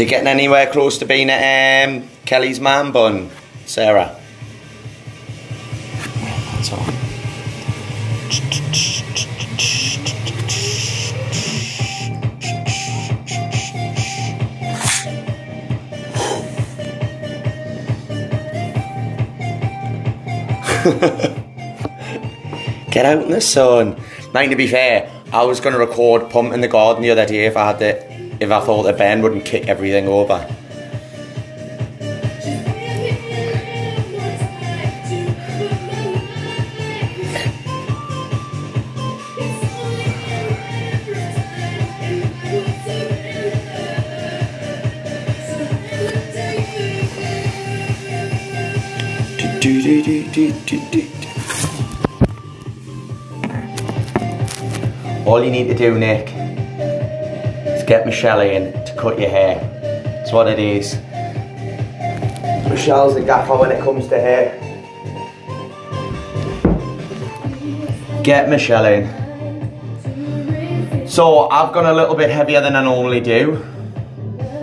it getting anywhere close to being at um, Kelly's man bun, Sarah? That's. Get out in the sun. Mind to be fair, I was going to record Pump in the Garden the other day if I had the, if I thought that Ben wouldn't kick everything over. All you need to do, Nick, get Michelle in to cut your hair. That's what it is. Michelle's the gaffer when it comes to hair. Get Michelle in. So I've gone a little bit heavier than I normally do.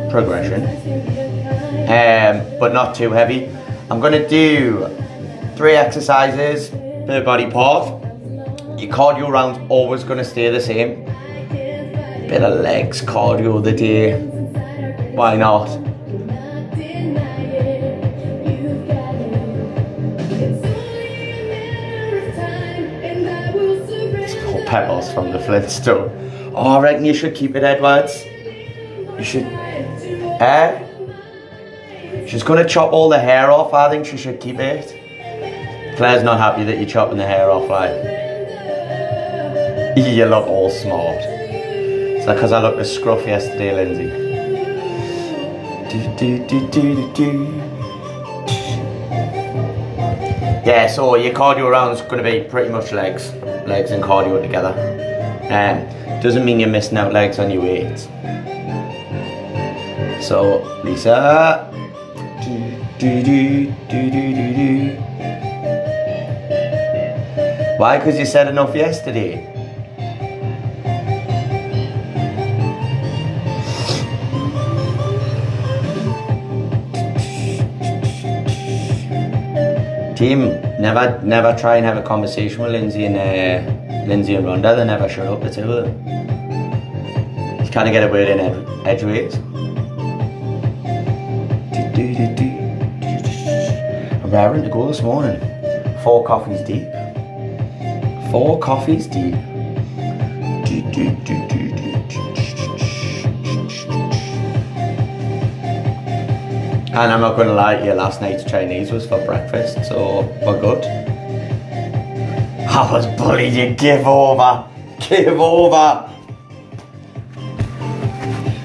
Progression. Um, but not too heavy. I'm gonna do three exercises per body part. Your cardio round's always gonna stay the same. Bit of legs cardio the day. Why not? Pebbles from the Flintstone. Oh, I reckon you should keep it, Edwards. You should. Eh? She's gonna chop all the hair off. I think she should keep it. Claire's not happy that you're chopping the hair off, like. You look all smart. That because I looked a scruff yesterday, Lindsay? Yeah, so your cardio round's going to be pretty much legs, legs and cardio together. Um, doesn't mean you're missing out legs on your weights. So, Lisa. Why? Because you said enough yesterday. Team, never, never try and have a conversation with Lindsay and uh, Lindsay and Rhonda. They never shut up. The two of them. You kind of get a word in ed- edgeways. I'm raring to go this morning. Four coffees deep. Four coffees deep. Do, do, do. And I'm not going to lie to you, last night's Chinese was for breakfast, so we're good. I was bullied, you give over. Give over.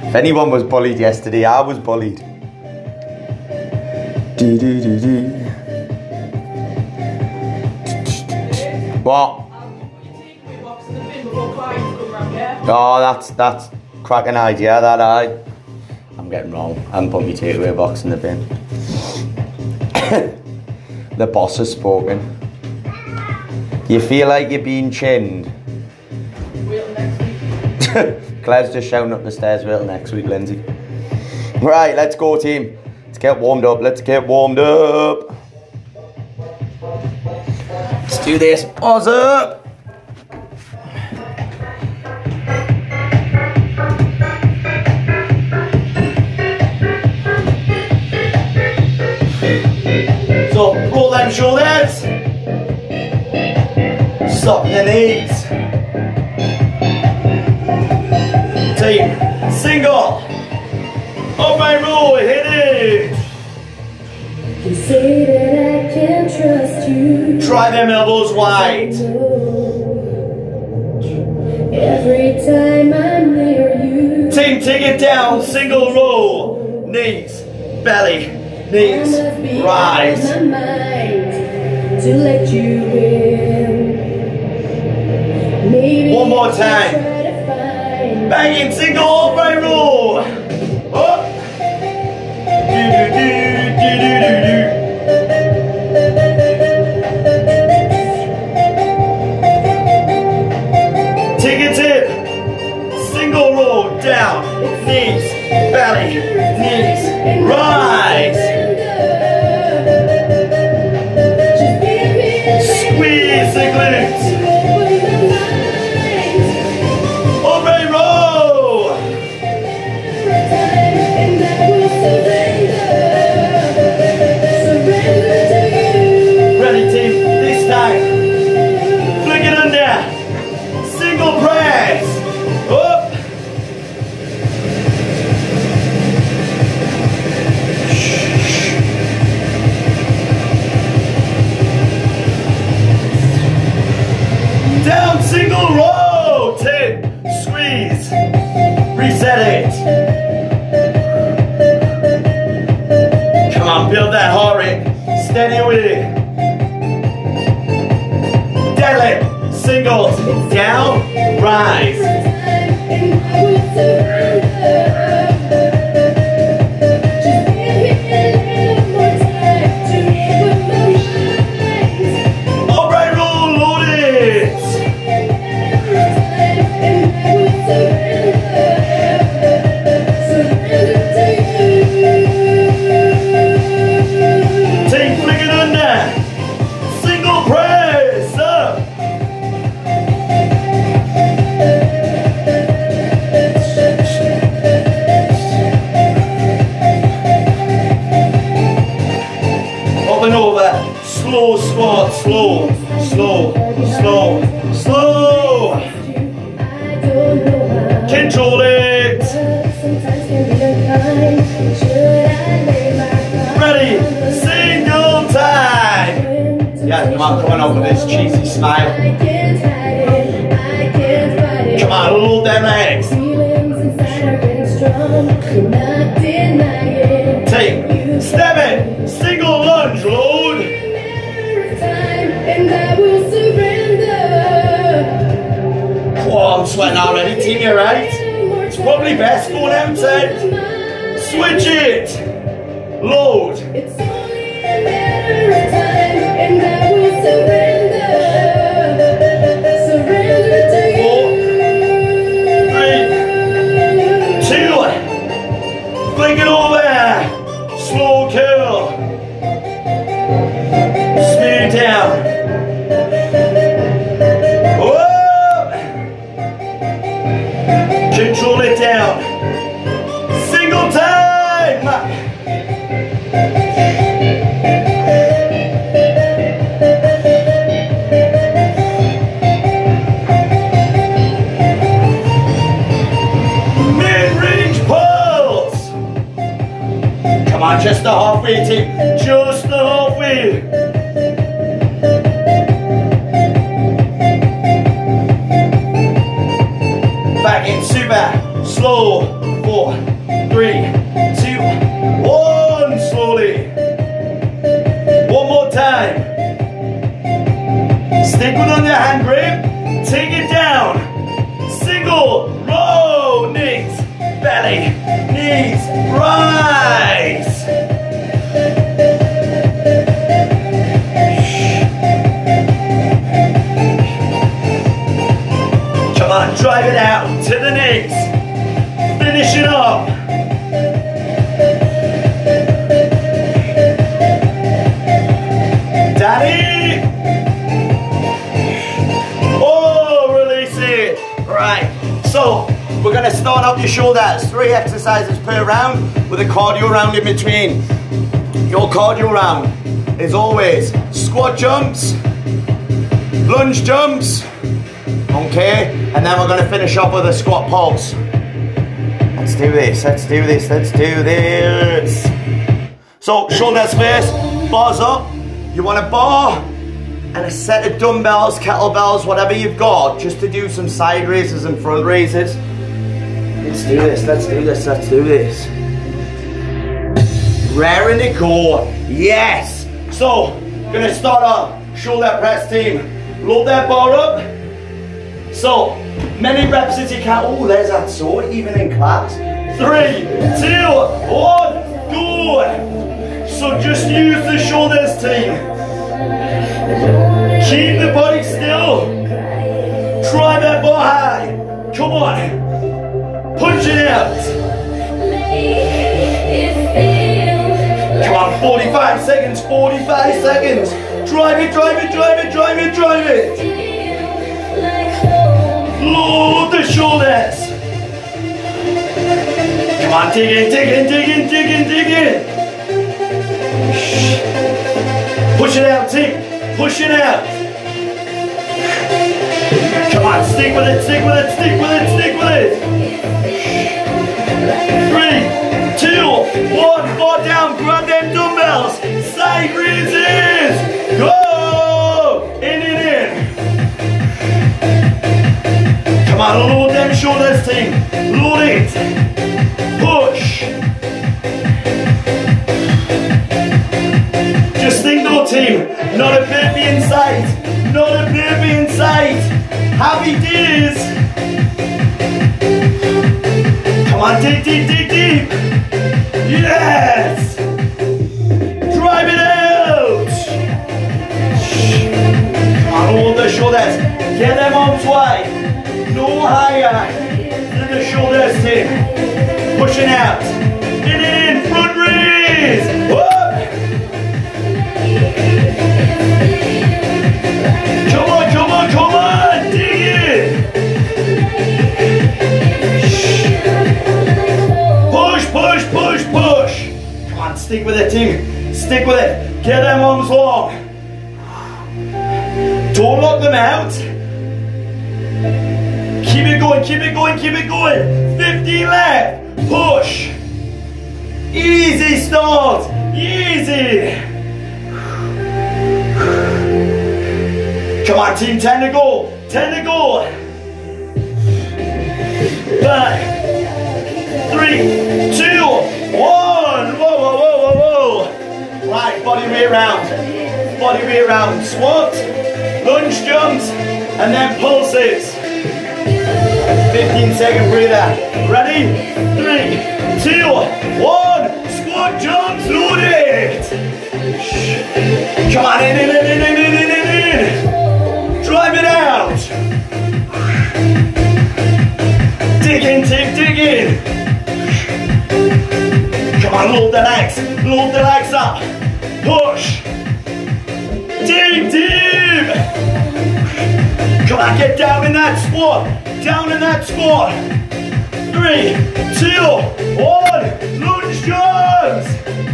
If anyone was bullied yesterday, I was bullied. Do, do, do. What? Oh, that's that's cracking idea. That I, I'm getting wrong. Put my takeaway box in the bin. the boss has spoken. You feel like you're being chinned. Claire's just shouting up the stairs. Wait till next week, Lindsay. Right, let's go, team. Let's get warmed up. Let's get warmed up. Let's do this. What's up? Stop the knees. Team, single. Up and roll, hit it. You say that I can trust you. Try them elbows wide. Every time I'm near you. Team, take it down. Single roll. Knees, belly, knees, rise. out of my mind to let you in. One more time. can try to find Banging single upright roll. Up. Do do do do do do do. Singles. Down. Rise. On, come on over this cheesy smile. Come on, load them legs. Take. Step it. Single lunge. Load. Oh, I'm sweating already. Team, you right? It's probably best going outside. Switch it. Load. Just the halfway team. Just the halfway. Back in super slow. Four, three, two, one. Slowly. One more time. Stick with on your hand grip. Finish it up. Daddy! Oh, release it. Right. So, we're to start off your shoulders. Three exercises per round with a cardio round in between. Your cardio round is always squat jumps, lunge jumps, okay? And then we're to finish up with a squat pulse. Let's do this, let's do this, let's do this. So, shoulders first, bars up. You want a bar and a set of dumbbells, kettlebells, whatever you've got, just to do some side raises and front raises. Let's do this, let's do this, let's do this. Raring to go. Yes. So, gonna start our shoulder press team. Load that bar up. So, many reps as you can. Oh, there's that sword, even in class. Three, two, one, go. So just use the shoulders team. Keep the body still. Try that bar high. Come on. Punch it out. It's 45 seconds, 45 seconds. Drive it, drive it, drive it, drive it, drive it. Load the shoulders. Come on, dig in, dig in, dig in, dig in, dig in. Push it out, Tick. Push it out. Come on, stick with it, stick with it, stick with it, stick with it. Three, two, one, fall down, grab them dumbbells. Side raises. Go! In and in. Come on, load them shoulders, team. Load it. Not a baby in sight. Not a baby in sight. Happy days. Come on, dig, dig, dig, deep. Yes. Drive it out. Come on, hold the shoulders. Get them arms wide. No higher than the shoulders, team. Pushing out. Stick with it, team. Stick with it. Get them arms long. Don't lock them out. Keep it going, keep it going, keep it going. 50 left. Push. Easy start. Easy. Come on, team, 10 to go. 10 to go. Five, three, Right, body weight round. Body weight round. Squat, lunge jumps, and then pulses. 15 second breather. Ready? Three, two, one. Squat jumps, load it. Come on, in, in, in, in, in, in, in, in. Drive it out. Dig in, Tim, dig in. Come on, load the legs. Load the legs up. Push. Deep, deep. Come on, get down in that squat. Down in that squat. Three, two, one. Lunge jumps.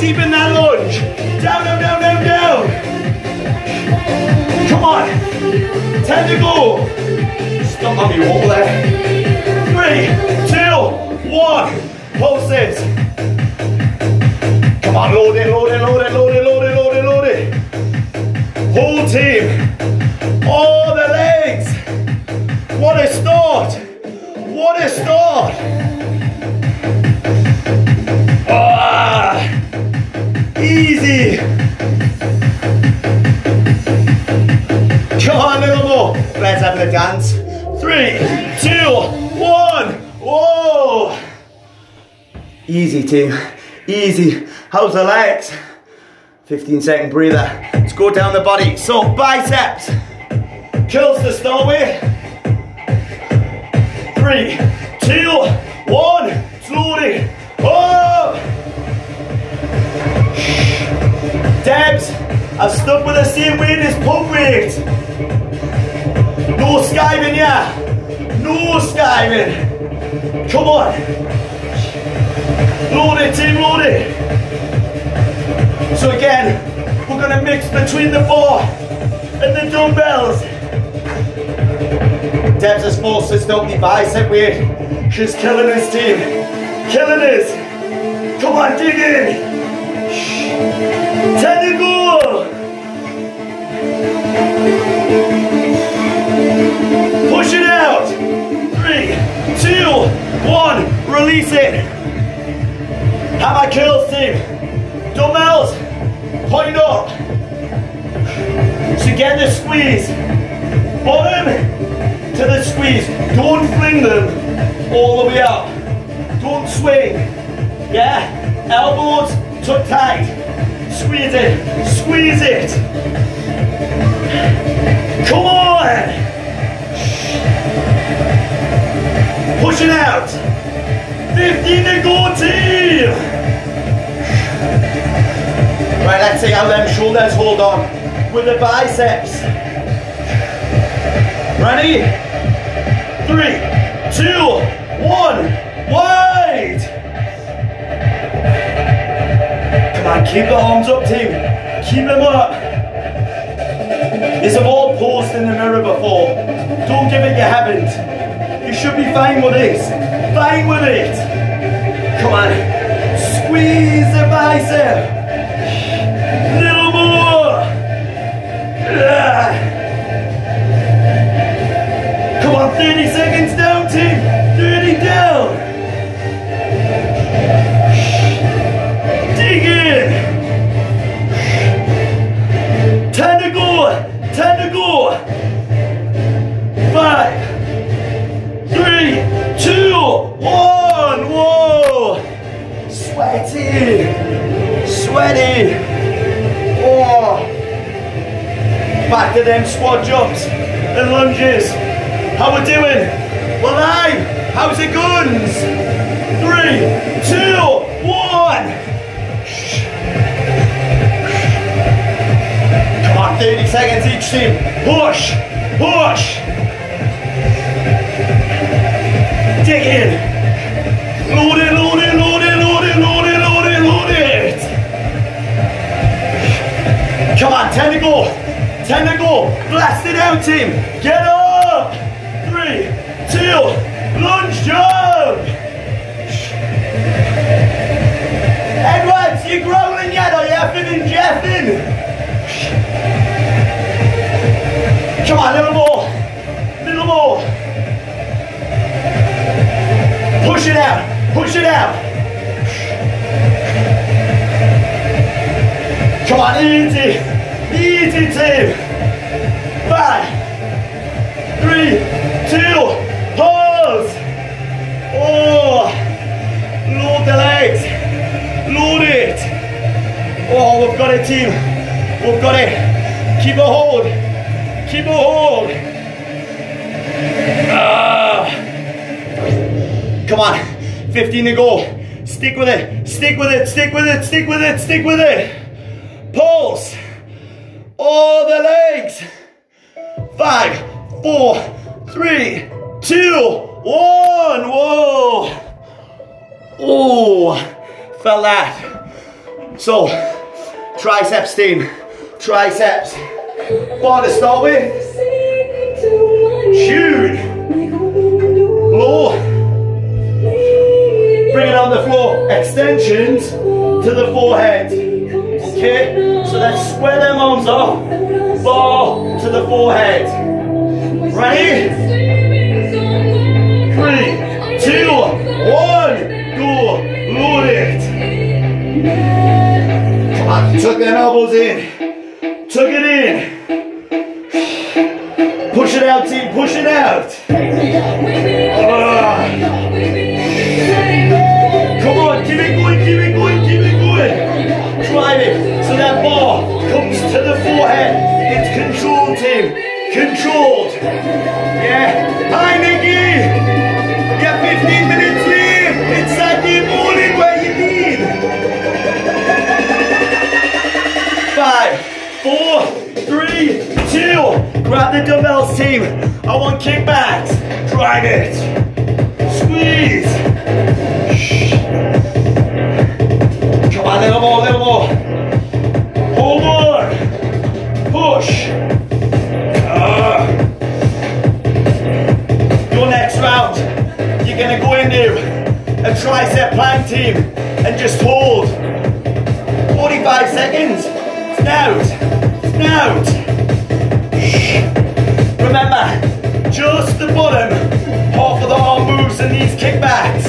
Deep in that lunge. Down, down, down, down, down. Come on. Time to go. Stop on me wall there. Three, two, one. Pulses. Come on, load it, load it, load it, load it, load it, load it, load it. Whole team. All the legs. What a start. What a start. A dance. Three, two, one. Whoa. Easy, team. Easy. How's the legs? 15 second breather. Let's go down the body. So, biceps. Curls to start with. Three, two, one. Slowly. Up. Debs. I've stuck with the same weight as pump weight. No skiving, yeah. No skiving. Come on. Load it, team, load it. So again, we're gonna mix between the bar and the dumbbells. Debs us don't be bicep. She's killing this team. Killing us. Come on, dig in. Ten to go. Push it out. Three, two, one. Release it. Hammer curls, team. Dumbbells. Point up. So get the squeeze. Bottom to the squeeze. Don't fling them all the way up. Don't swing. Yeah? Elbows tuck tight. Squeeze it. Squeeze it. Come on. Push it out. 15 to go, team. Right, let's see how them shoulders hold on with the biceps. Ready? Three, two, one, wide. Come on, keep the arms up, team. Keep them up. These have all posed in the mirror before. Don't give it you haven't. Should be fine with it. Fine with it. Come on. Squeeze the bicep. Blast it out, team. Get up. Three, two, lunge jump. Edwards, you growling yet? Are you effing and jeffing? Come on, a little more. Little more. Push it out. Push it out. Come on, easy. Easy, team. Got it, team. We've got it. Keep a hold. Keep a hold. Ah. Come on. 15 to go. Stick with it. Stick with it. Stick with it. Stick with it. Stick with it. Pulse. All the legs. Five, four, three, two, one. Whoa. Oh, felt that. So, triceps team. Triceps. Bar to start with. Huge. Low. Bring it on the floor. Extensions to the forehead. Okay? So let's square them arms up. Bar to the forehead. Ready? Three, two, one. Go. Load it. Tuck them elbows in. Tuck it in. Push it out, team. Push it out. Ah. Come on, keep it going, keep it going, keep it going. Drive it so that ball comes to the forehead. It's controlled, team. Controlled. Yeah. The dumbbells, team. I want kickbacks. Drive it. Squeeze. Come on, a little more, a little more. Hold on. Push. Ah. Your next round, you're gonna go in into a tricep plank team and just hold. 45 seconds. Snout. Snout. Remember, just the bottom half of the arm moves and these kickbacks.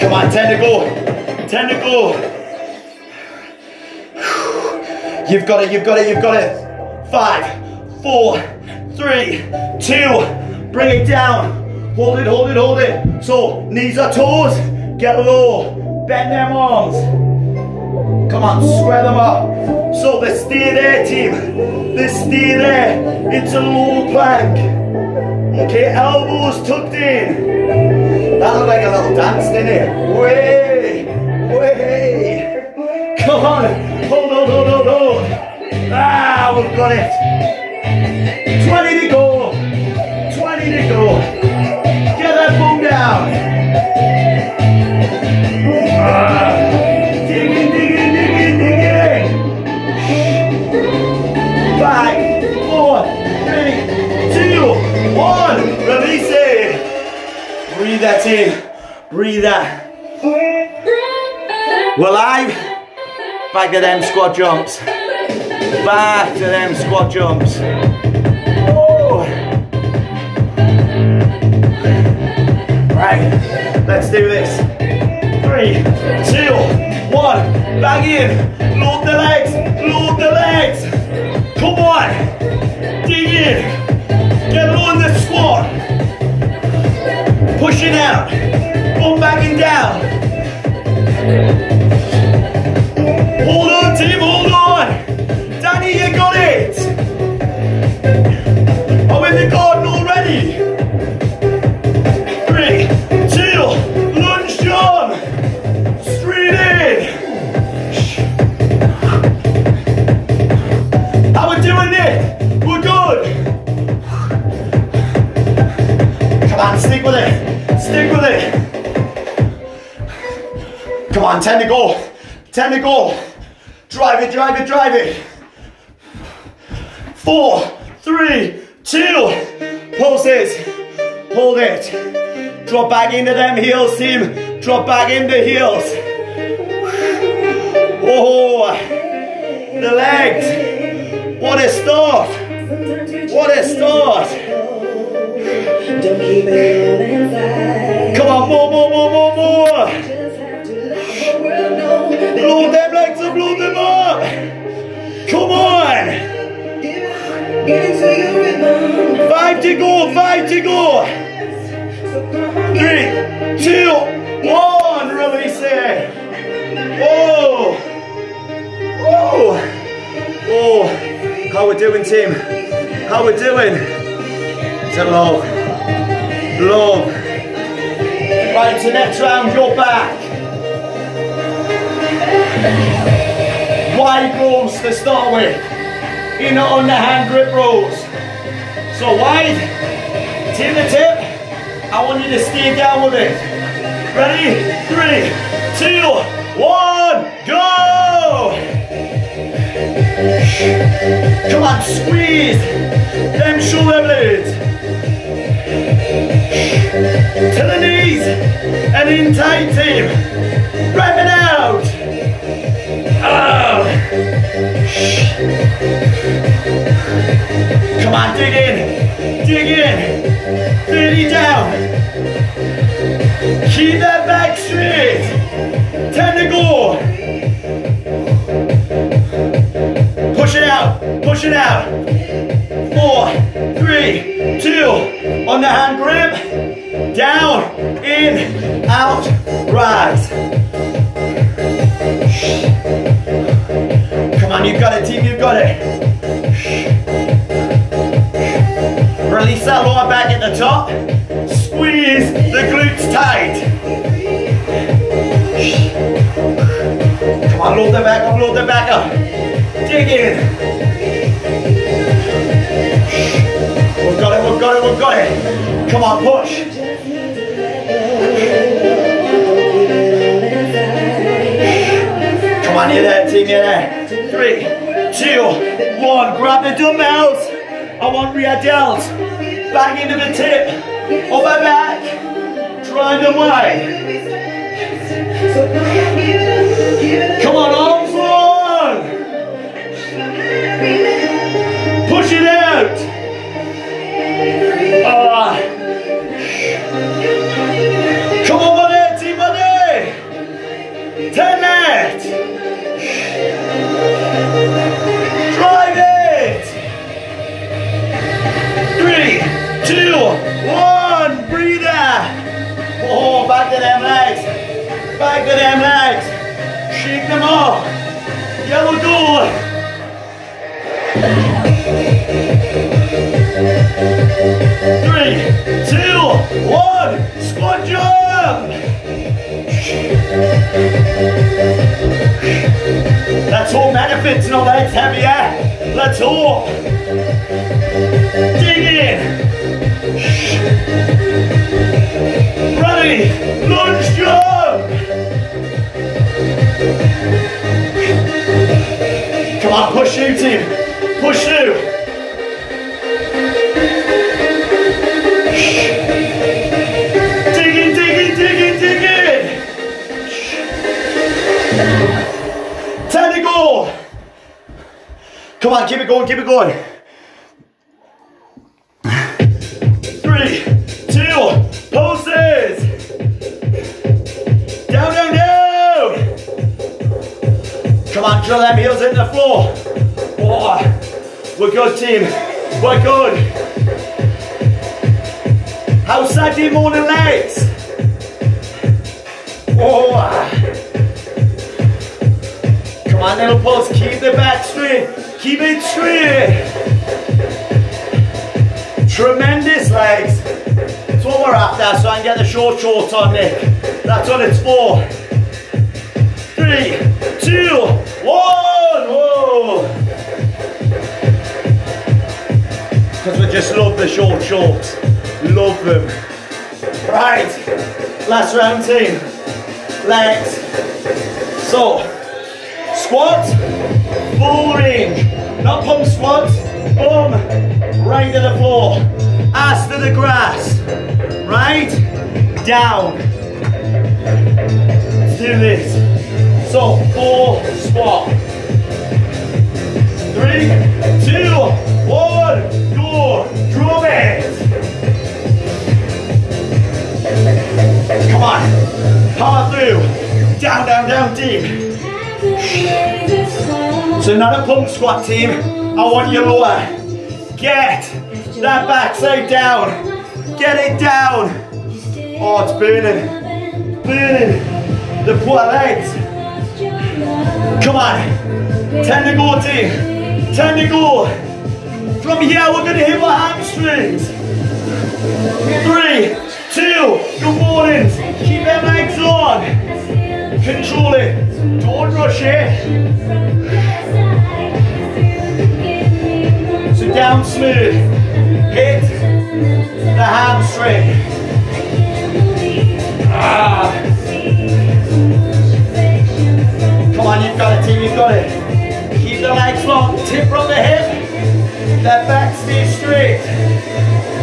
Come on, 10 to go. 10 to go. You've got it, you've got it, you've got it. Five, four, three, two. Bring it down. Hold it, hold it, hold it. So, knees are toes. Get low. Bend them arms. Come on, square them up. So they stay there, team. They stay there. It's a low plank. Okay, elbows tucked in. That looked like a little dance, didn't it? Way, way. Come on, hold on, hold on, hold. Ah, we've got it. 20 to go. 20 to go. Get that bum down. Ah, Breathe that in. Breathe that. We're live. Back to them squat jumps. Back to them squat jumps. Oh. Right, let's do this. Three, two, one. Back in. Load the legs. Load the legs. Come on. Dig in. Get in the squat. Push it out. Come back and down. Hold on, team. Hold on. Danny, you got it. I'm in the garden already. Three, two, lunge jump. Straight in. How we doing it? We're good. Come on, stick with it. Stick with it. Come on, 10 to go. 10 to go. Drive it, drive it, drive it. Four, three, two. Pulses. Hold it. Drop back into them heels, team. Drop back into heels. Oh, the legs. What a start. What a start. Don't keep it all inside. Come on, more, more, more, more, more. Just have to let the world know that Blow them legs up, blow them up. Come on. get into your rhythm. Five to go, five to go. So come on, Three, two, one. Release it. Oh. Oh. Oh. How we doing, team? How we doing? To love. Love. Right to next round, your back. Wide rolls to start with. Inner underhand grip rolls. So wide, tip the tip. I want you to stay down with it. Ready? Three, two, one, go! Come on, squeeze them shoulder blades to the knees and in tight team. Wrap it out. Ah. Come on, dig in, dig in, 30 down. Keep that back straight. 10 to go. It out, push it out. Four, three, two, on the hand grip. Down, in, out, rise. Come on, you've got it, team, you've got it. Release that lower back at the top. Squeeze the glutes tight. Come on, load the back up, load the back up. We've got it, we've got it, we've got it. Come on, push. Come on, you're there, team, you're there. Three, two, one. Grab the dumbbells. I want rear delts. Back into the tip. My back. Drive them wide. Come on, arms on, keep it going, keep it going. Three, two, pulses. Down, down, down. Come on, drill them heels into the floor. Oh, we're good, team. We're good. How's Saturday morning legs? Oh. Come on, little pulse. Keep the back straight. Keep it straight. Tremendous legs. That's what we're after, so I can get the short shorts on, Nick. That's what it's for. Three, two, one. Whoa. Because we just love the short shorts. Love them. Right. Last round, team. Legs. So, squat, full range. Not pump squat, boom, right to the floor. Ass to the grass. Right, down. Let's do this. So, full squat. Three, two, one, go. Drum it. Come on. Power through. Down, down, down, deep. So not a pump squat team. I want you lower. Get that backside down. Get it down. Oh, it's burning. Burning. The poor legs. Come on. Ten to go, team. Ten to go. From here, we're going to hit our hamstrings. Don't. So down smooth. Hit the hamstring. Ah. Come on, you've got it, team, you've got it. Keep the legs long. Tip from the hip. That back stays straight.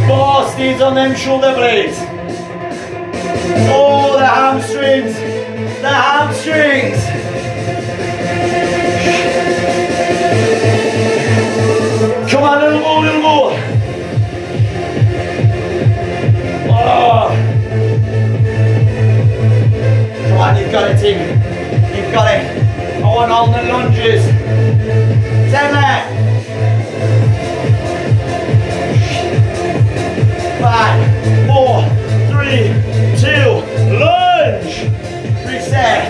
Four stays on them shoulder blades. Oh, the hamstrings. The hamstrings. Got it, team. You've got it. I want all the lunges. Ten left. Five, four, three, two, lunge. Reset.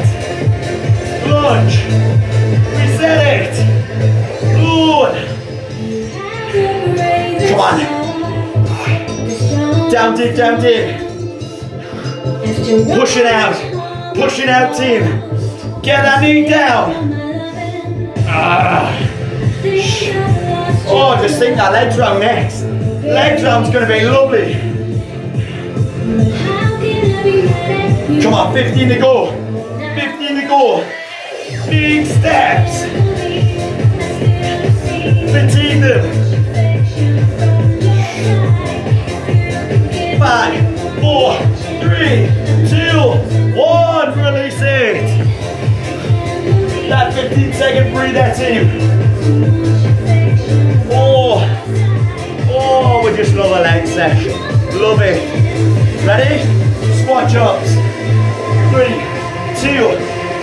Lunge. Reset it. Good. Come on. Down deep, down deep. Push it out. Push it out, team. Get that knee down. Ah. Oh, just think that legs round next. Legs round's gonna be lovely. Come on, 15 to go. 15 to go. Big steps. Fatigue them. Five, four, three, two, one. Release it. That 15 second breather, team. Four. Oh, we just love a leg session. Love it. Ready? Squat jumps. Three, two,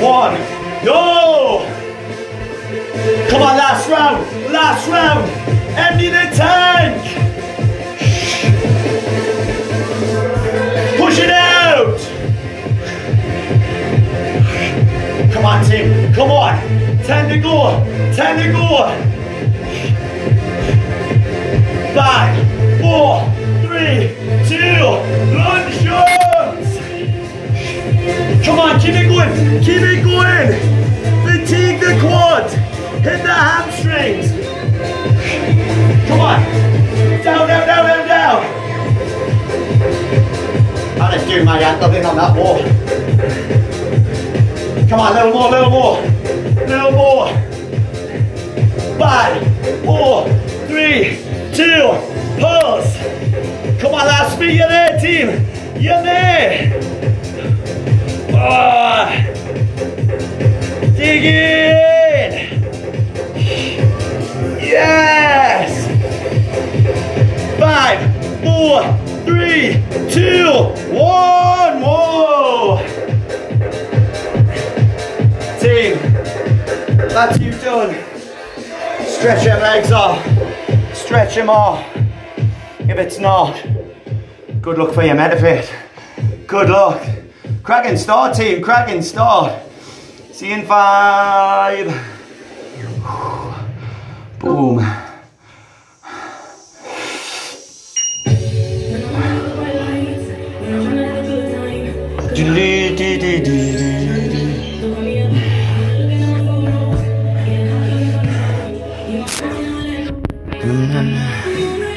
one, go! Come on, last round, last round. Empty the tank. Come on, team. Come on. 10 to go. 10 to go. Five, four, three, two, lunge shots. Come on, keep it going. Keep it going. Fatigue the quads. Hit the hamstrings. Come on. Down, down, down, down, down. I'll just do my hand up on that wall. Come on, little more, little more. Little more. Five, four, three, two, pulse. Come on, last beat, you're there, team. You're there. Ah. Dig in. Yes. Five, four, three, two, one. That's you done. Stretch your legs off. Stretch them off. If it's not, good luck for your Metafit. Good luck. Cracking start, team. Cracking start. See you in five. Boom. Do-do-do-do-do-do.